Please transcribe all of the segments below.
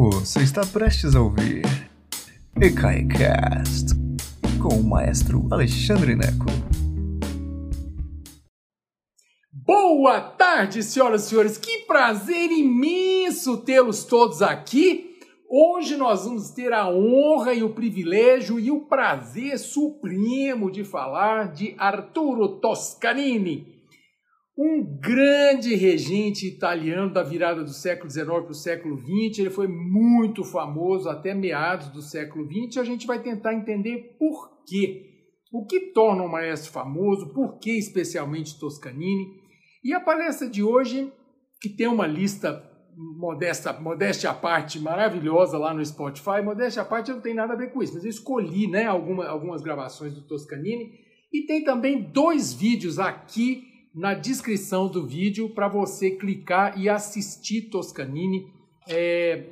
Você está prestes a ouvir EKAICAST com o maestro Alexandre Neco. Boa tarde, senhoras e senhores. Que prazer imenso tê-los todos aqui. Hoje nós vamos ter a honra e o privilégio e o prazer supremo de falar de Arturo Toscanini, um grande regente italiano da virada do século XIX para o século XX. Ele foi muito famoso até meados do século XX. A gente vai tentar entender por quê. O que torna um maestro famoso, por que especialmente Toscanini. E a palestra de hoje, que tem uma lista modesta, modéstia à parte maravilhosa lá no Spotify, modéstia à parte não tem nada a ver com isso, mas eu escolhi né, alguma, algumas gravações do Toscanini e tem também dois vídeos aqui na descrição do vídeo para você clicar e assistir Toscanini. É,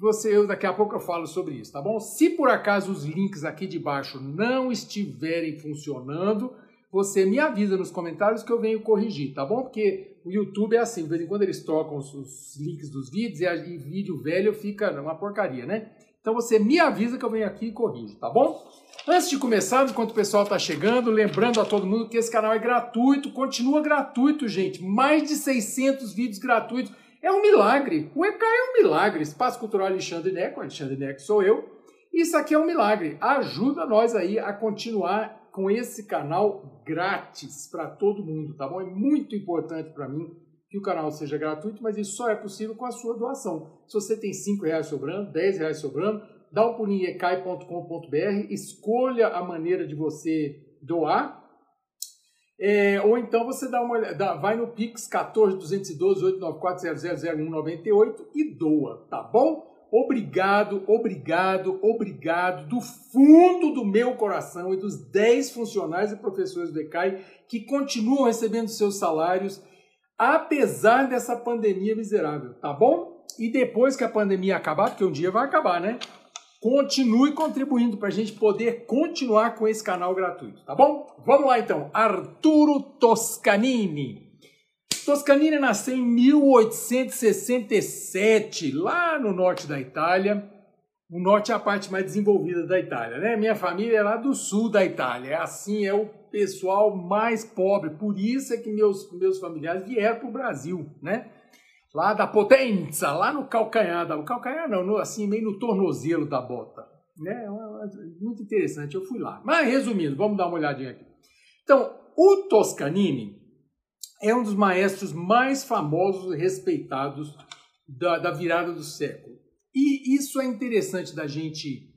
você, eu, daqui a pouco eu falo sobre isso, tá bom? Se por acaso os links aqui de baixo não estiverem funcionando, você me avisa nos comentários que eu venho corrigir, tá bom? Porque o YouTube é assim, de vez em quando eles trocam os, os links dos vídeos e, a, e vídeo velho fica uma porcaria, né? Então você me avisa que eu venho aqui e corrijo, tá bom? Antes de começar, enquanto o pessoal está chegando, lembrando a todo mundo que esse canal é gratuito, continua gratuito, gente. Mais de 600 vídeos gratuitos. É um milagre. O EK é um milagre. Espaço Cultural Alexandre Neco, Alexandre Neco sou eu. Isso aqui é um milagre. Ajuda nós aí a continuar com esse canal grátis para todo mundo, tá bom? É muito importante para mim que o canal seja gratuito, mas isso só é possível com a sua doação. Se você tem 5 reais sobrando, 10 reais sobrando, ecai.com.br, escolha a maneira de você doar, é, ou então você dá uma olhada, vai no Pix 14 212 894 e doa, tá bom? Obrigado, obrigado, obrigado do fundo do meu coração e dos 10 funcionários e professores do ECAI que continuam recebendo seus salários apesar dessa pandemia miserável, tá bom? E depois que a pandemia acabar, porque um dia vai acabar, né? Continue contribuindo para a gente poder continuar com esse canal gratuito, tá bom? Vamos lá então. Arturo Toscanini. Toscanini nasceu em 1867, lá no norte da Itália. O norte é a parte mais desenvolvida da Itália, né? Minha família é lá do sul da Itália. Assim, é o pessoal mais pobre. Por isso é que meus, meus familiares vieram para o Brasil, né? Lá da potência, lá no calcanhar, da, calcanhar não, no, assim, meio no tornozelo da bota. Né? É muito interessante, eu fui lá. Mas resumindo, vamos dar uma olhadinha aqui. Então, o Toscanini é um dos maestros mais famosos e respeitados da, da virada do século. E isso é interessante da gente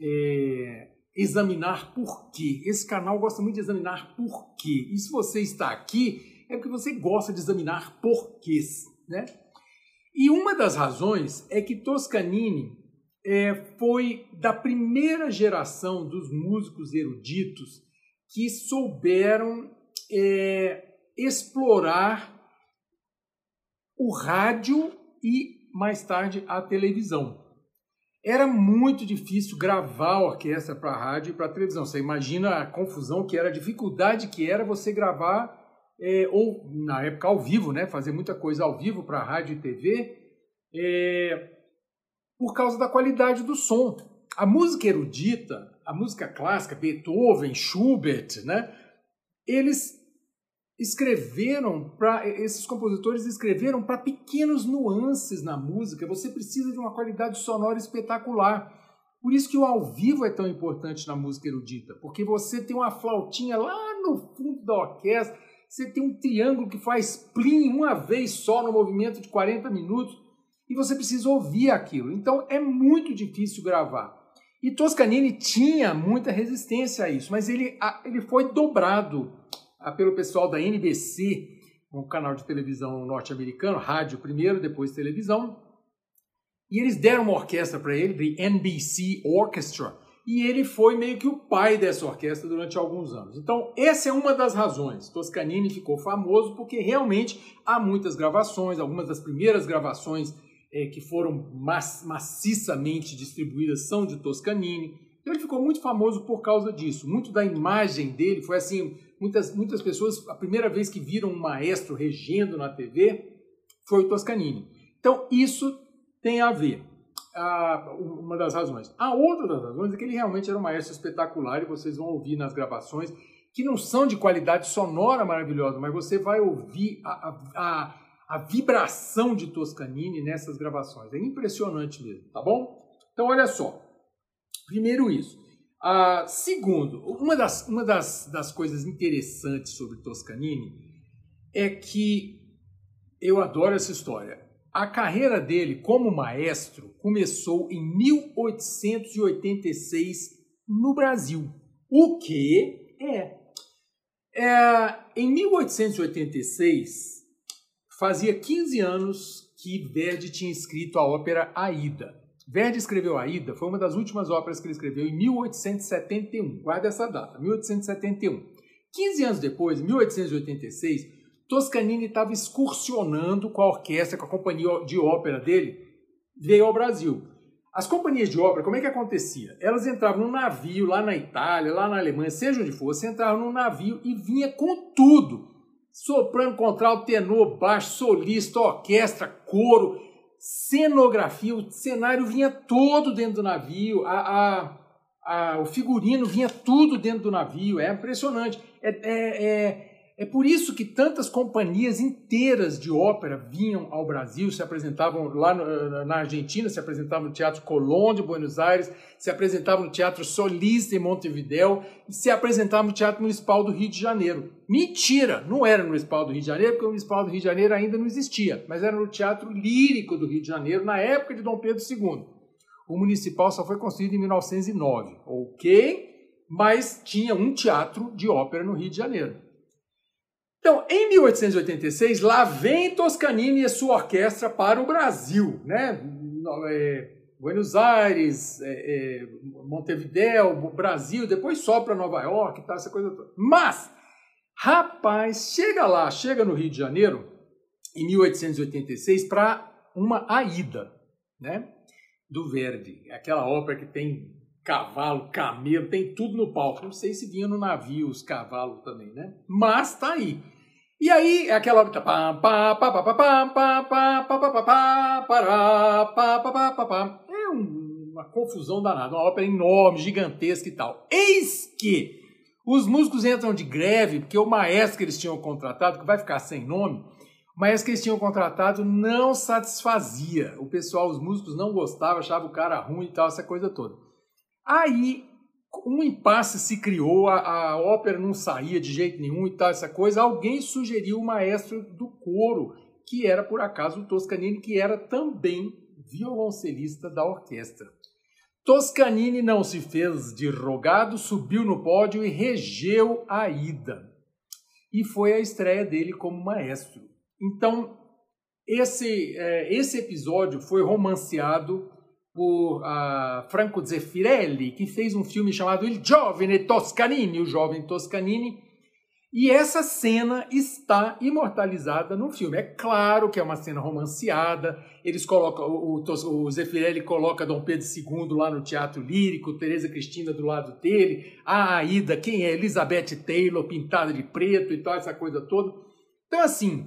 é, examinar por quê. Esse canal gosta muito de examinar por quê. E se você está aqui, é porque você gosta de examinar porquês. Né? E uma das razões é que Toscanini é, foi da primeira geração dos músicos eruditos que souberam é, explorar o rádio e mais tarde a televisão. Era muito difícil gravar a orquestra para rádio e para televisão. Você imagina a confusão que era, a dificuldade que era você gravar, é, ou na época ao vivo, né? fazer muita coisa ao vivo para rádio e TV, é, por causa da qualidade do som. A música erudita, a música clássica, Beethoven, Schubert, né? eles escreveram para esses compositores escreveram para pequenos nuances na música. Você precisa de uma qualidade sonora espetacular. Por isso que o ao vivo é tão importante na música erudita, porque você tem uma flautinha lá no fundo da orquestra, você tem um triângulo que faz plim uma vez só no movimento de 40 minutos e você precisa ouvir aquilo. Então é muito difícil gravar. E Toscanini tinha muita resistência a isso, mas ele, ele foi dobrado pelo pessoal da NBC, um canal de televisão norte-americano, rádio primeiro, depois televisão. E eles deram uma orquestra para ele, the NBC Orchestra, e ele foi meio que o pai dessa orquestra durante alguns anos. Então, essa é uma das razões. Toscanini ficou famoso porque realmente há muitas gravações, algumas das primeiras gravações é, que foram maciçamente distribuídas são de Toscanini. Então, ele ficou muito famoso por causa disso. Muito da imagem dele foi assim, Muitas, muitas pessoas, a primeira vez que viram um maestro regendo na TV foi o Toscanini. Então, isso tem a ver. A, uma das razões. A outra das razões é que ele realmente era um maestro espetacular e vocês vão ouvir nas gravações que não são de qualidade sonora maravilhosa, mas você vai ouvir a, a, a vibração de Toscanini nessas gravações. É impressionante mesmo, tá bom? Então, olha só. Primeiro isso. Ah, segundo, uma, das, uma das, das coisas interessantes sobre Toscanini é que eu adoro essa história. A carreira dele como maestro começou em 1886 no Brasil. O que é? é em 1886, fazia 15 anos que Verdi tinha escrito a ópera Aida. Verdi escreveu Aida, foi uma das últimas óperas que ele escreveu em 1871. Guarda essa data, 1871. 15 anos depois, em 1886, Toscanini estava excursionando com a orquestra, com a companhia de ópera dele, veio ao Brasil. As companhias de ópera, como é que acontecia? Elas entravam num navio lá na Itália, lá na Alemanha, seja onde fosse, entravam num navio e vinha com tudo. Soprano, contralto, tenor, baixo, solista, orquestra, coro, cenografia, o cenário vinha todo dentro do navio, a, a, a, o figurino vinha tudo dentro do navio, é impressionante. É, é, é, é por isso que tantas companhias inteiras de ópera vinham ao Brasil, se apresentavam lá no, na Argentina, se apresentavam no Teatro Colón de Buenos Aires, se apresentavam no Teatro Solis em Montevidéu e se apresentavam no Teatro Municipal do Rio de Janeiro. Mentira! Não era no Municipal do Rio de Janeiro, porque o Municipal do Rio de Janeiro ainda não existia, mas era no Teatro Lírico do Rio de Janeiro, na época de Dom Pedro II. O Municipal só foi construído em 1909, ok? Mas tinha um teatro de ópera no Rio de Janeiro. Então, em 1886, lá vem Toscanini e sua orquestra para o Brasil, né? É, Buenos Aires, é, é, Montevideo, Brasil, depois só para Nova York e tal, essa coisa toda. Mas, rapaz, chega lá, chega no Rio de Janeiro, em 1886, para uma Aida, né? Do Verdi, aquela ópera que tem cavalo, camelo, tem tudo no palco. Não sei se vinha no navio os cavalos também, né? Mas tá aí. E aí é aquela é uma confusão danada, uma ópera enorme, gigantesca e tal. Eis que os músicos entram de greve porque o maestro que eles tinham contratado, que vai ficar sem nome, o maestro que eles tinham contratado não satisfazia. O pessoal, os músicos não gostavam, achavam o cara ruim e tal, essa coisa toda. Aí um impasse se criou, a, a, ópera não saía de jeito nenhum e tal, essa coisa. Alguém sugeriu o maestro do coro, que era por acaso o Toscanini, que era também violoncelista da orquestra. Toscanini não se fez de rogado, subiu no pódio e regeu a ida. E foi a estreia dele como maestro. Então, esse, é, esse episódio foi romanceado por uh, Franco Zeffirelli, que fez um filme chamado Il Giovane Toscanini, o jovem Toscanini, e essa cena está imortalizada no filme. É claro que é uma cena romanceada. Eles colocam o, o, o Zeffirelli coloca Dom Pedro II lá no Teatro Lírico, Teresa Cristina do lado dele, a Aida, quem é Elizabeth Taylor pintada de preto e tal essa coisa toda. Então assim,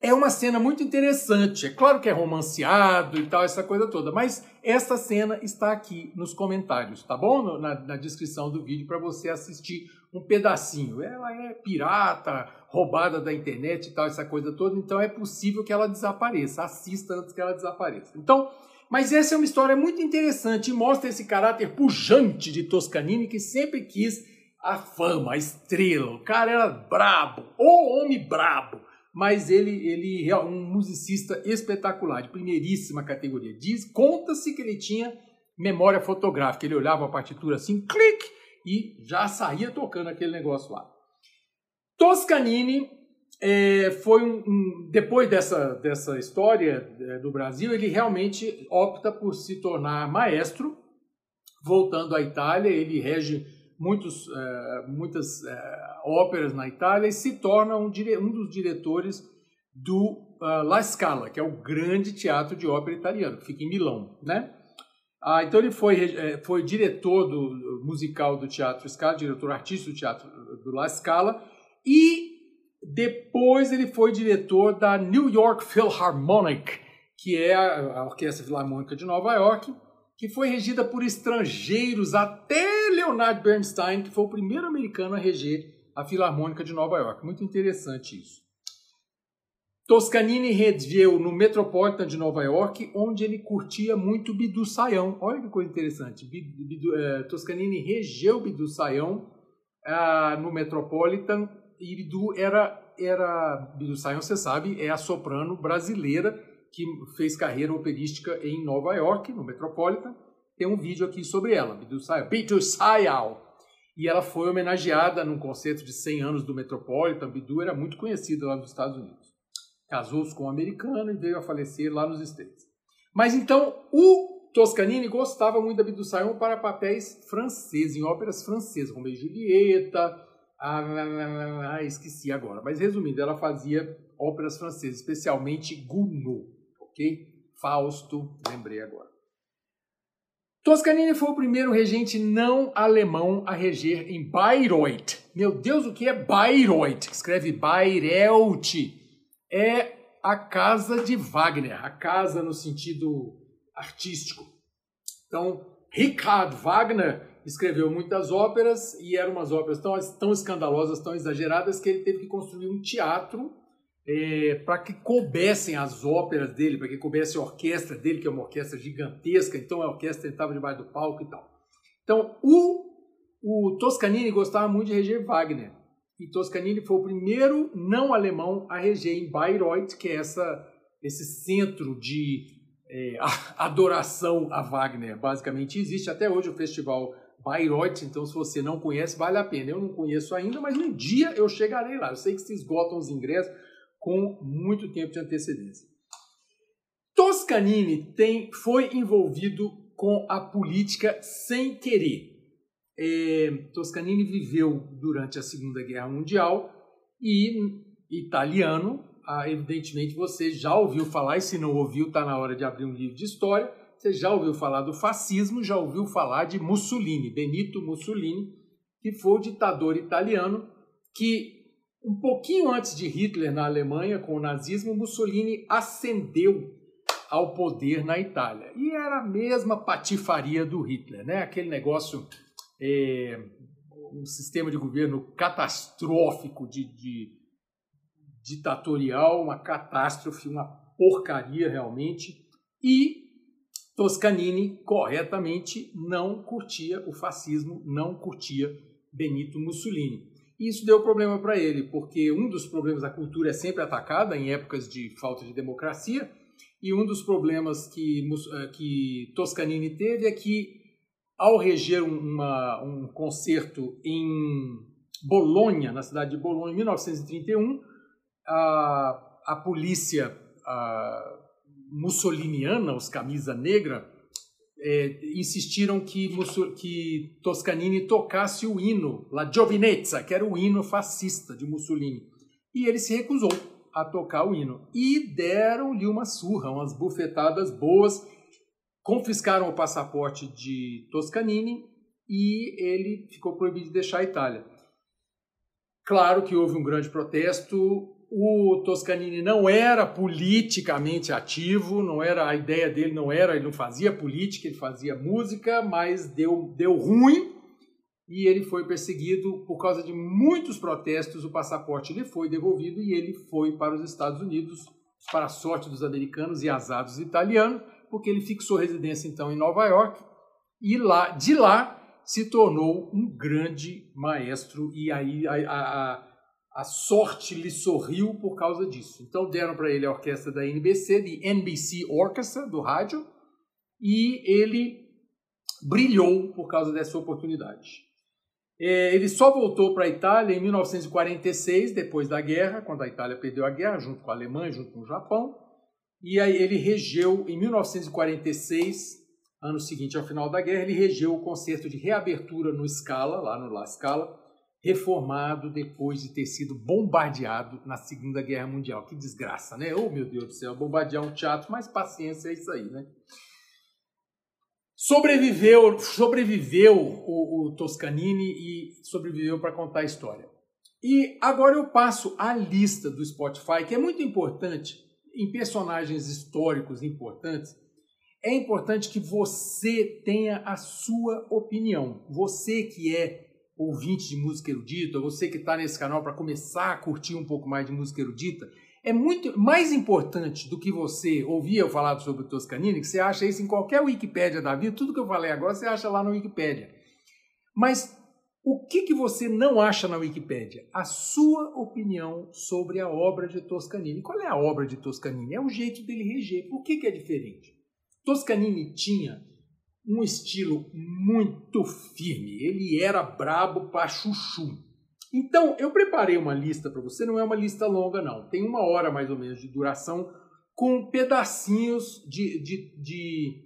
é uma cena muito interessante. É claro que é romanceado e tal, essa coisa toda, mas esta cena está aqui nos comentários, tá bom? Na, na descrição do vídeo para você assistir um pedacinho. Ela é pirata, roubada da internet e tal, essa coisa toda, então é possível que ela desapareça. Assista antes que ela desapareça. Então, mas essa é uma história muito interessante e mostra esse caráter pujante de Toscanini que sempre quis a fama, a estrela. O cara era brabo, o homem brabo mas ele, ele é um musicista espetacular, de primeiríssima categoria. Diz, conta-se que ele tinha memória fotográfica, ele olhava a partitura assim, clique, e já saía tocando aquele negócio lá. Toscanini é, foi um, um, depois dessa, dessa história é, do Brasil, ele realmente opta por se tornar maestro, voltando à Itália, ele rege muitos, é, muitas é, óperas na Itália e se torna um, um dos diretores do uh, La Scala, que é o grande teatro de ópera italiano, que fica em Milão, né? Ah, então ele foi, é, foi diretor do musical do Teatro Scala, diretor artístico do Teatro do La Scala, e depois ele foi diretor da New York Philharmonic, que é a Orquestra Filarmônica de Nova York, que foi regida por estrangeiros até Leonard Bernstein, que foi o primeiro americano a reger a Filarmônica de Nova York. Muito interessante isso. Toscanini regeu no Metropolitan de Nova York, onde ele curtia muito Bidu Sayão. Olha que coisa interessante. Bidu, é, Toscanini regeu Bidu Sayão é, no Metropolitan e Bidu era, era Bidu Sayão, você sabe, é a soprano brasileira que fez carreira operística em Nova York, no Metropolitan. Tem um vídeo aqui sobre ela, Bidu Sayão. Bidu Sayão! E ela foi homenageada num concerto de 100 anos do Metropolitan. Bidu era muito conhecida lá nos Estados Unidos casou-se com um americano e veio a falecer lá nos States. Mas então, o Toscanini gostava muito da Bidou para papéis franceses, em óperas francesas, como Julieta, ah, esqueci agora. Mas resumindo, ela fazia óperas francesas, especialmente Gounod, ok? Fausto, lembrei agora. Toscanini foi o primeiro regente não alemão a reger em Bayreuth. Meu Deus, o que é Bayreuth? Escreve Bayreuth é a casa de Wagner, a casa no sentido artístico. Então, Richard Wagner escreveu muitas óperas e eram umas óperas tão, tão escandalosas, tão exageradas, que ele teve que construir um teatro é, para que coubessem as óperas dele, para que coubesse a orquestra dele, que é uma orquestra gigantesca, então a orquestra entrava debaixo do palco e tal. Então, o, o Toscanini gostava muito de reger Wagner e Toscanini foi o primeiro não alemão a reger em Bayreuth, que é essa, esse centro de é, adoração a Wagner. Basicamente existe até hoje o festival Bayreuth, então se você não conhece, vale a pena. Eu não conheço ainda, mas um dia eu chegarei lá. Eu sei que se esgotam os ingressos com muito tempo de antecedência. Toscanini tem, foi envolvido com a política sem querer. É, Toscanini viveu durante a Segunda Guerra Mundial e italiano, ah, evidentemente você já ouviu falar, e se não ouviu, está na hora de abrir um livro de história. Você já ouviu falar do fascismo, já ouviu falar de Mussolini, Benito Mussolini, que foi o ditador italiano que, um pouquinho antes de Hitler na Alemanha, com o nazismo, Mussolini ascendeu ao poder na Itália. E era a mesma patifaria do Hitler, né? aquele negócio é, um sistema de governo catastrófico, de, de ditatorial, uma catástrofe, uma porcaria realmente. E Toscanini, corretamente, não curtia o fascismo, não curtia Benito Mussolini. E isso deu problema para ele, porque um dos problemas da cultura é sempre atacada em épocas de falta de democracia, e um dos problemas que, eh, que Toscanini teve é que ao reger uma, um concerto em Bolonha, na cidade de Bolonha, em 1931, a, a polícia a, mussoliniana, os camisa negra, é, insistiram que, que Toscanini tocasse o hino La Giovinezza, que era o hino fascista de Mussolini. E ele se recusou a tocar o hino. E deram-lhe uma surra, umas bufetadas boas confiscaram o passaporte de Toscanini e ele ficou proibido de deixar a Itália. Claro que houve um grande protesto. O Toscanini não era politicamente ativo, não era a ideia dele não era, ele não fazia política, ele fazia música, mas deu deu ruim e ele foi perseguido por causa de muitos protestos. O passaporte lhe foi devolvido e ele foi para os Estados Unidos, para a sorte dos americanos e azar dos italianos porque ele fixou residência então em Nova York e lá de lá se tornou um grande maestro e aí a, a, a sorte lhe sorriu por causa disso. Então deram para ele a orquestra da NBC, de NBC Orchestra do rádio, e ele brilhou por causa dessa oportunidade. É, ele só voltou para a Itália em 1946, depois da guerra, quando a Itália perdeu a guerra, junto com a Alemanha, junto com o Japão. E aí ele regeu, em 1946, ano seguinte ao final da guerra, ele regeu o concerto de reabertura no Scala, lá no La Scala, reformado depois de ter sido bombardeado na Segunda Guerra Mundial. Que desgraça, né? Oh, meu Deus do céu, bombardear um teatro, mas paciência, é isso aí, né? Sobreviveu, sobreviveu o, o Toscanini e sobreviveu para contar a história. E agora eu passo a lista do Spotify, que é muito importante em personagens históricos importantes, é importante que você tenha a sua opinião. Você que é ouvinte de música erudita, você que está nesse canal para começar a curtir um pouco mais de música erudita, é muito mais importante do que você ouvir eu falar sobre Toscanini, que você acha isso em qualquer Wikipédia da vida, tudo que eu falei agora você acha lá no Wikipédia. Mas o que, que você não acha na Wikipédia? A sua opinião sobre a obra de Toscanini. Qual é a obra de Toscanini? É o jeito dele reger. Por que, que é diferente? Toscanini tinha um estilo muito firme. Ele era brabo para chuchu. Então, eu preparei uma lista para você, não é uma lista longa, não. Tem uma hora mais ou menos de duração, com pedacinhos de, de, de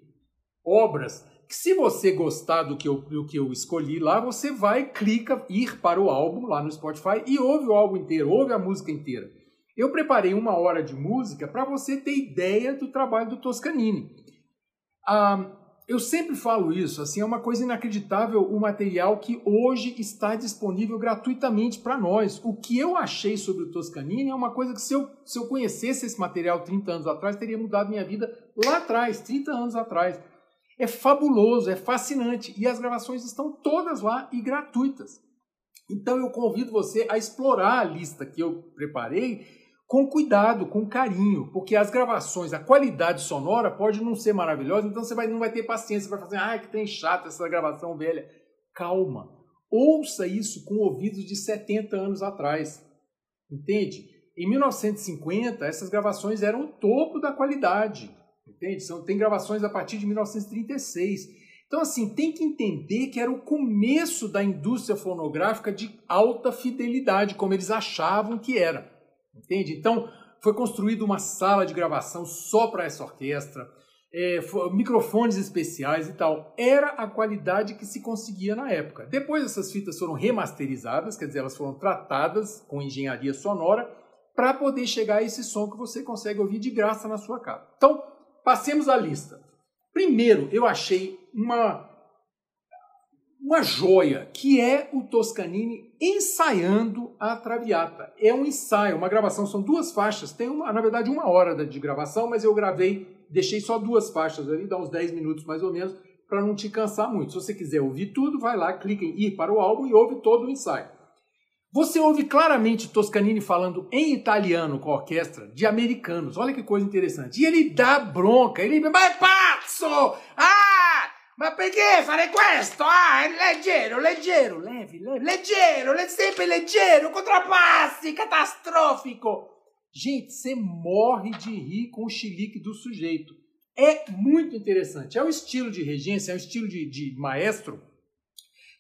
obras que, se você gostar do que, eu, do que eu escolhi lá, você vai, clica, ir para o álbum lá no Spotify e ouve o álbum inteiro, ouve a música inteira. Eu preparei uma hora de música para você ter ideia do trabalho do Toscanini. Ah, eu sempre falo isso, assim, é uma coisa inacreditável o material que hoje está disponível gratuitamente para nós. O que eu achei sobre o Toscanini é uma coisa que se eu, se eu conhecesse esse material 30 anos atrás, teria mudado minha vida lá atrás, 30 anos atrás. É fabuloso, é fascinante e as gravações estão todas lá e gratuitas. Então eu convido você a explorar a lista que eu preparei com cuidado, com carinho, porque as gravações, a qualidade sonora pode não ser maravilhosa, então você vai, não vai ter paciência, vai fazer, ah, que tem chato essa gravação velha. Calma, ouça isso com ouvidos de 70 anos atrás, entende? Em 1950, essas gravações eram o topo da qualidade, entende? São, tem gravações a partir de 1936. Então, assim, tem que entender que era o começo da indústria fonográfica de alta fidelidade, como eles achavam que era. Entende? Então, foi construída uma sala de gravação só para essa orquestra, é, microfones especiais e tal. Era a qualidade que se conseguia na época. Depois essas fitas foram remasterizadas, quer dizer, elas foram tratadas com engenharia sonora para poder chegar a esse som que você consegue ouvir de graça na sua casa. Então, passemos a lista. Primeiro, eu achei uma uma joia, que é o Toscanini ensaiando a Traviata. É um ensaio, uma gravação, são duas faixas, tem uma, na verdade uma hora de gravação, mas eu gravei, deixei só duas faixas ali, dá uns 10 minutos mais ou menos, para não te cansar muito. Se você quiser ouvir tudo, vai lá, clica em ir para o álbum e ouve todo o ensaio. Você ouve claramente Toscanini falando em italiano com a orquestra de americanos. Olha que coisa interessante. E ele dá bronca. Ele, mas pazzo! Ah! Ma perché fare questo? Ah, è leggero, leggero, levi, levi, leggero, sempre leggero, contrapassi, catastrófico. Gente, você morre de rir com o chilique do sujeito. É muito interessante. É o estilo de regência, é o estilo de, de maestro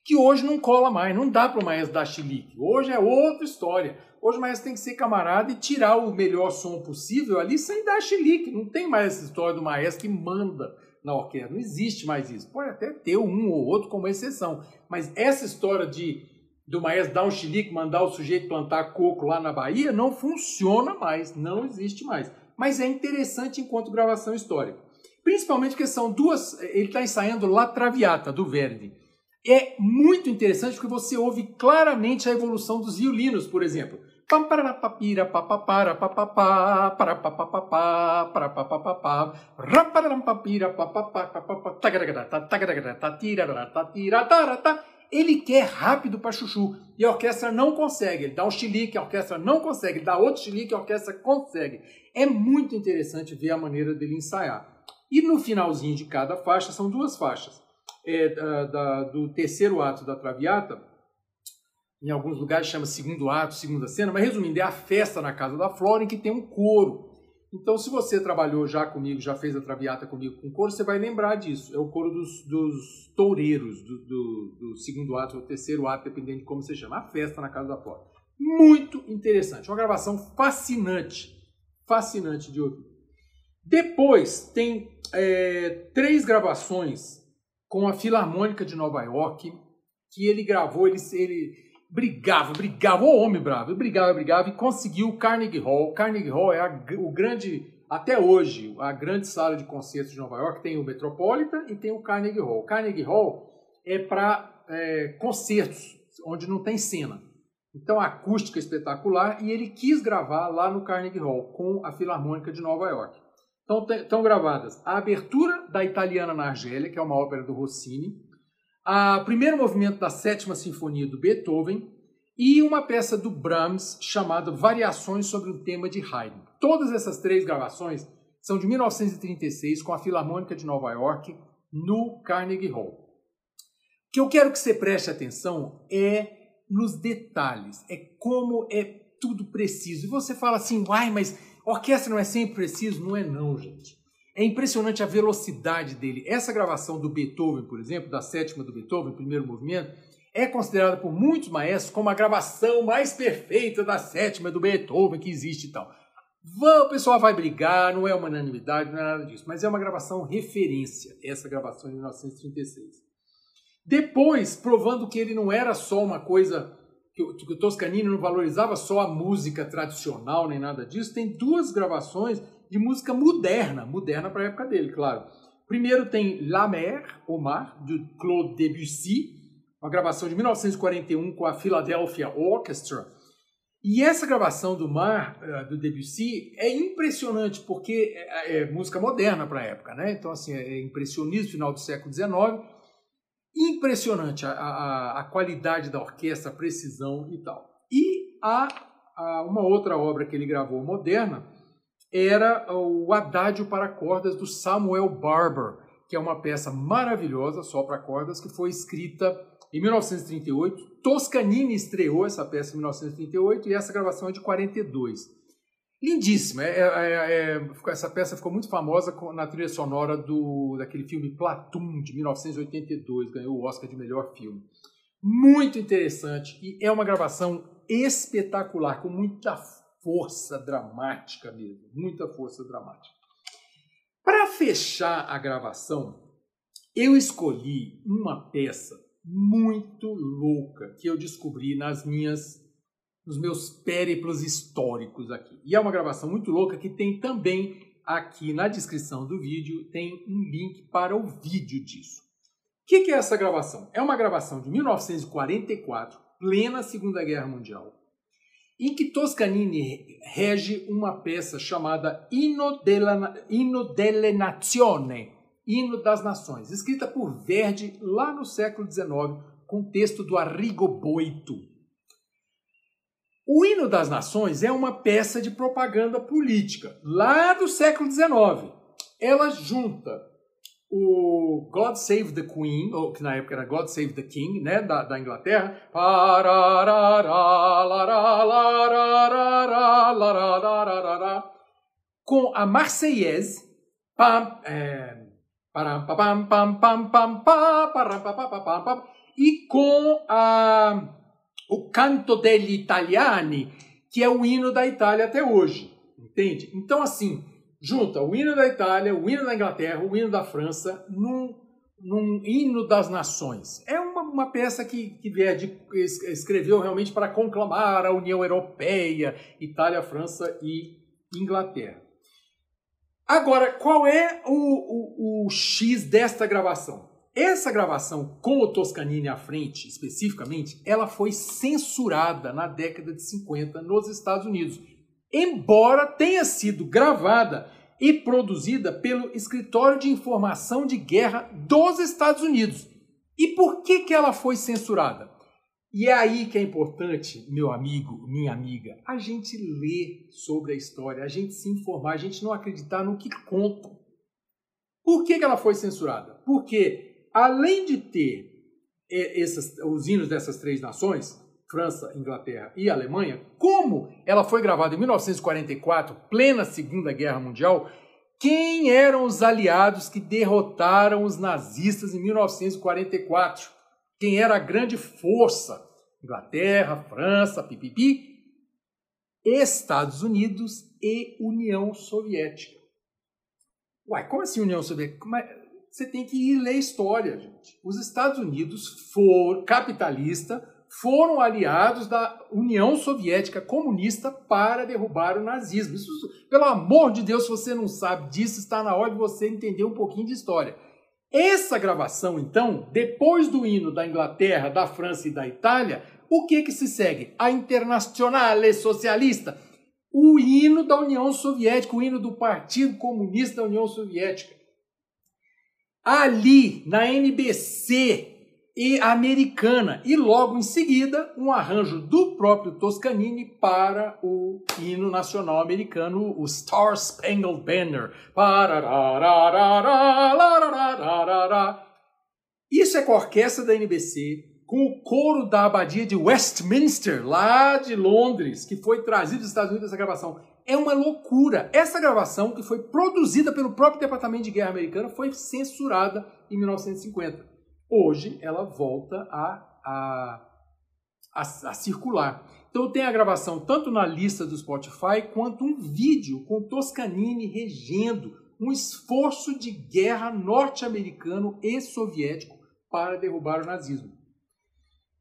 que hoje não cola mais. Não dá para o maestro dar chilique. Hoje é outra história. Hoje o maestro tem que ser camarada e tirar o melhor som possível ali sem dar chilique. Não tem mais essa história do maestro que manda na orquestra. Não existe mais isso. Pode até ter um ou outro como exceção, mas essa história de do maestro dar um chilique, mandar o sujeito plantar coco lá na Bahia, não funciona mais, não existe mais. Mas é interessante enquanto gravação histórica. Principalmente porque são duas. Ele está ensaiando La Traviata, do Verdi. É muito interessante porque você ouve claramente a evolução dos violinos, por exemplo. Ele quer rápido para chuchu e a orquestra não consegue. Ele dá um chilique, a orquestra não consegue, ele dá outro chilique, a orquestra consegue. É muito interessante ver a maneira dele ensaiar. E no finalzinho de cada faixa, são duas faixas. É, da, do terceiro ato da Traviata, em alguns lugares chama segundo ato, segunda cena, mas resumindo, é a festa na casa da Flora em que tem um coro. Então, se você trabalhou já comigo, já fez a traviata comigo com coro, você vai lembrar disso. É o coro dos, dos toureiros, do, do, do, segundo ato ou terceiro ato, dependendo de como você chama. A festa na casa da Flora. Muito interessante. Uma gravação fascinante. Fascinante de ouvir. Depois tem é, três gravações com a Filarmônica de Nova York, que ele gravou, ele, ele brigava, brigava, o homem bravo, brigava, brigava e conseguiu o Carnegie Hall. Carnegie Hall é a, o grande, até hoje, a grande sala de concertos de Nova York. Tem o Metropolitan e tem o Carnegie Hall. O Carnegie Hall é para é, concertos onde não tem cena. Então, a acústica espetacular, e ele quis gravar lá no Carnegie Hall, com a Filarmônica de Nova York. Então, estão gravadas a abertura da Italiana na Argélia, que é uma ópera do Rossini, o primeiro movimento da Sétima Sinfonia do Beethoven e uma peça do Brahms chamada Variações sobre o tema de Haydn. Todas essas três gravações são de 1936, com a Filarmônica de Nova York, no Carnegie Hall. O que eu quero que você preste atenção é nos detalhes, é como é tudo preciso. E você fala assim, uai, mas orquestra não é sempre preciso? Não é não, gente. É impressionante a velocidade dele. Essa gravação do Beethoven, por exemplo, da sétima do Beethoven, primeiro movimento, é considerada por muitos maestros como a gravação mais perfeita da sétima do Beethoven que existe e tal. O pessoal vai brigar, não é uma unanimidade, não é nada disso, mas é uma gravação referência, essa gravação de 1936. Depois, provando que ele não era só uma coisa que que o Toscanini não valorizava só a música tradicional nem nada disso, tem duas gravações de música moderna, moderna para a época dele, claro. Primeiro tem La Mer, O Mar, de Claude Debussy, uma gravação de 1941 com a Philadelphia Orchestra, e essa gravação do Mar, eh, do Debussy, é impressionante, porque é, é música moderna para a época, né? Então, assim, é impressionismo, final do século XIX. Impressionante a, a, a qualidade da orquestra, a precisão e tal. E a, a, uma outra obra que ele gravou moderna era o Adágio para Cordas do Samuel Barber, que é uma peça maravilhosa, só para cordas, que foi escrita em 1938. Toscanini estreou essa peça em 1938 e essa gravação é de 42. Lindíssima. É, é, é, essa peça ficou muito famosa na trilha sonora do, daquele filme Platoon, de 1982. Ganhou o Oscar de melhor filme. Muito interessante e é uma gravação espetacular, com muita força dramática mesmo. Muita força dramática. Para fechar a gravação, eu escolhi uma peça muito louca que eu descobri nas minhas nos meus périplos históricos aqui. E é uma gravação muito louca que tem também aqui na descrição do vídeo tem um link para o vídeo disso. O que, que é essa gravação? É uma gravação de 1944, plena Segunda Guerra Mundial, em que Toscanini rege uma peça chamada Inno della, Inno delle Nazione, Hino das Nações, escrita por Verdi lá no século XIX, com texto do Arrigo Boito. O Hino das Nações é uma peça de propaganda política, lá do século XIX. Ela junta o God Save the Queen, ou que na época era God Save the King, né, da, da Inglaterra, com a Marseillaise, e com a, o Canto degli Italiani, que é o hino da Itália até hoje, entende? Então, assim, junta o hino da Itália, o hino da Inglaterra, o hino da França, num, num hino das nações. É uma, uma peça que, que Verdi escreveu realmente para conclamar a União Europeia, Itália, França e Inglaterra. Agora, qual é o, o, o X desta gravação? Essa gravação com o Toscanini à frente, especificamente, ela foi censurada na década de 50 nos Estados Unidos, embora tenha sido gravada e produzida pelo Escritório de Informação de Guerra dos Estados Unidos. E por que, que ela foi censurada? E é aí que é importante, meu amigo, minha amiga, a gente ler sobre a história, a gente se informar, a gente não acreditar no que contam. Por que, que ela foi censurada? Porque, além de ter esses, os hinos dessas três nações, França, Inglaterra e Alemanha, como ela foi gravada em 1944, plena Segunda Guerra Mundial, quem eram os aliados que derrotaram os nazistas em 1944? quem era a grande força, Inglaterra, França, pipipi, Estados Unidos e União Soviética. Uai, como assim União Soviética? Mas você tem que ir ler história, gente. Os Estados Unidos foram capitalista, foram aliados da União Soviética comunista para derrubar o nazismo. Isso, pelo amor de Deus, se você não sabe disso, está na hora de você entender um pouquinho de história. Essa gravação, então, depois do hino da Inglaterra, da França e da Itália, O que que se segue? A Internacional Socialista, o hino da União Soviética, o hino do Partido Comunista da União Soviética. Ali, na NBC e americana, e logo em seguida, um arranjo do próprio Toscanini para o hino nacional americano, o Star Spangled Banner. Isso é com a orquestra da NBC, com o coro da abadia de Westminster, lá de Londres, que foi trazido dos Estados Unidos essa gravação. É uma loucura. Essa gravação, que foi produzida pelo próprio Departamento de Guerra americano, foi censurada em 1950. Hoje ela volta a, a, a, a circular. Então tem a gravação tanto na lista do Spotify quanto um vídeo com Toscanini regendo um esforço de guerra norte-americano e soviético para derrubar o nazismo.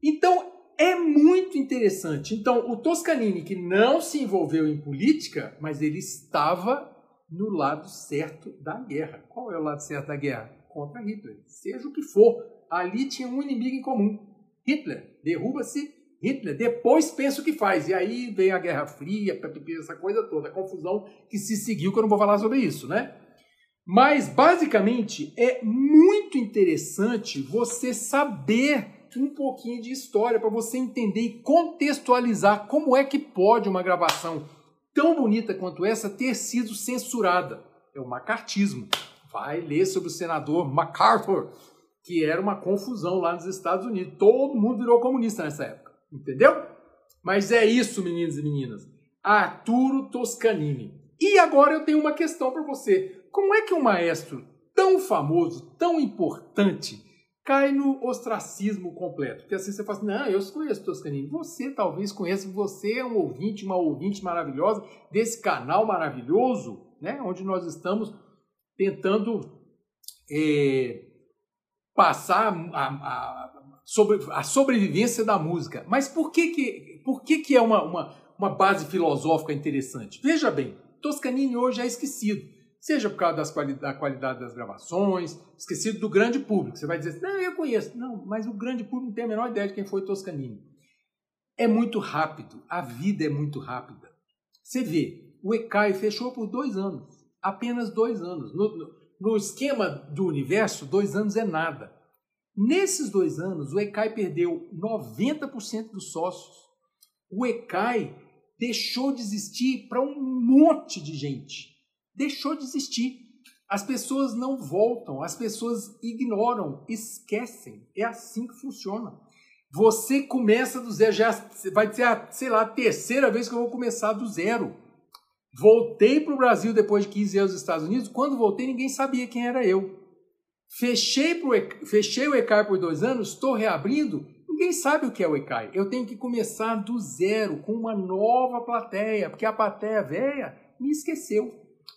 Então, é muito interessante. Então, o Toscanini, que não se envolveu em política, mas ele estava no lado certo da guerra. Qual é o lado certo da guerra? Contra Hitler. Seja o que for, ali tinha um inimigo em comum. Hitler. Derruba-se Hitler. Depois pensa o que faz. E aí vem a Guerra Fria, essa coisa toda, a confusão que se seguiu, que eu não vou falar sobre isso, né? Mas, basicamente, é muito interessante você saber um pouquinho de história para você entender e contextualizar como é que pode uma gravação tão bonita quanto essa ter sido censurada. É o macartismo. Vai ler sobre o senador MacArthur, que era uma confusão lá nos Estados Unidos. Todo mundo virou comunista nessa época, entendeu? Mas é isso, meninos e meninas. Arturo Toscanini. E agora eu tenho uma questão para você. Como é que um maestro tão famoso, tão importante, cai no ostracismo completo. Porque assim você fala assim, não, eu conheço Toscanini. Você talvez conheça, você é um ouvinte, uma ouvinte maravilhosa desse canal maravilhoso, né? Onde nós estamos tentando é, passar a, a, sobre, a sobrevivência da música. Mas por que que, por que, que é uma, uma, uma base filosófica interessante? Veja bem, Toscanini hoje é esquecido seja por causa quali da qualidade das gravações, esquecido do grande público. Você vai dizer, não, eu conheço. Não, mas o grande público não tem a menor ideia de quem foi Toscanini. É muito rápido, a vida é muito rápida. Você vê, o ECAI fechou por dois anos, apenas dois anos. No, no, no esquema do universo, dois anos é nada. Nesses dois anos, o ECAI perdeu 90% dos sócios. O ECAI deixou de existir para um monte de gente deixou de existir. As pessoas não voltam, as pessoas ignoram, esquecem. É assim que funciona. Você começa do zero, já vai ser a, sei lá, a terceira vez que eu vou começar do zero. Voltei para o Brasil depois de 15 anos nos Estados Unidos. Quando voltei, ninguém sabia quem era eu. Fechei, pro, fechei o ECAI por dois anos, estou reabrindo. Ninguém sabe o que é o ECAI. Eu tenho que começar do zero, com uma nova plateia, porque a plateia velha me esqueceu.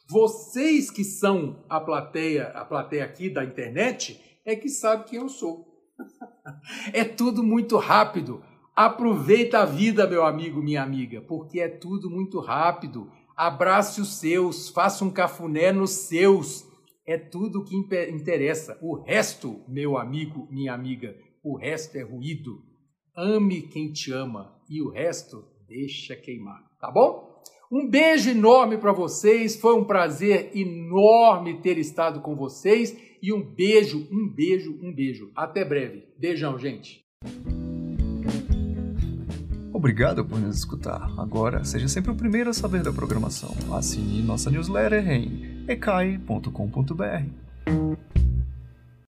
Vocês que são a plateia, a plateia aqui da internet, é que sabe quem eu sou. é tudo muito rápido. Aproveita a vida, meu amigo, minha amiga, porque é tudo muito rápido. Abrace os seus, faça um cafuné nos seus. É tudo o que interessa. O resto, meu amigo, minha amiga, o resto é ruído. Ame quem te ama e o resto deixa queimar, tá bom? Um beijo enorme para vocês, foi um prazer enorme ter estado com vocês e um beijo, um beijo, um beijo. Até breve. Beijão, gente. Obrigado por nos escutar. Agora, seja sempre o primeiro a saber da programação. Assine nossa newsletter em ecai.com.br.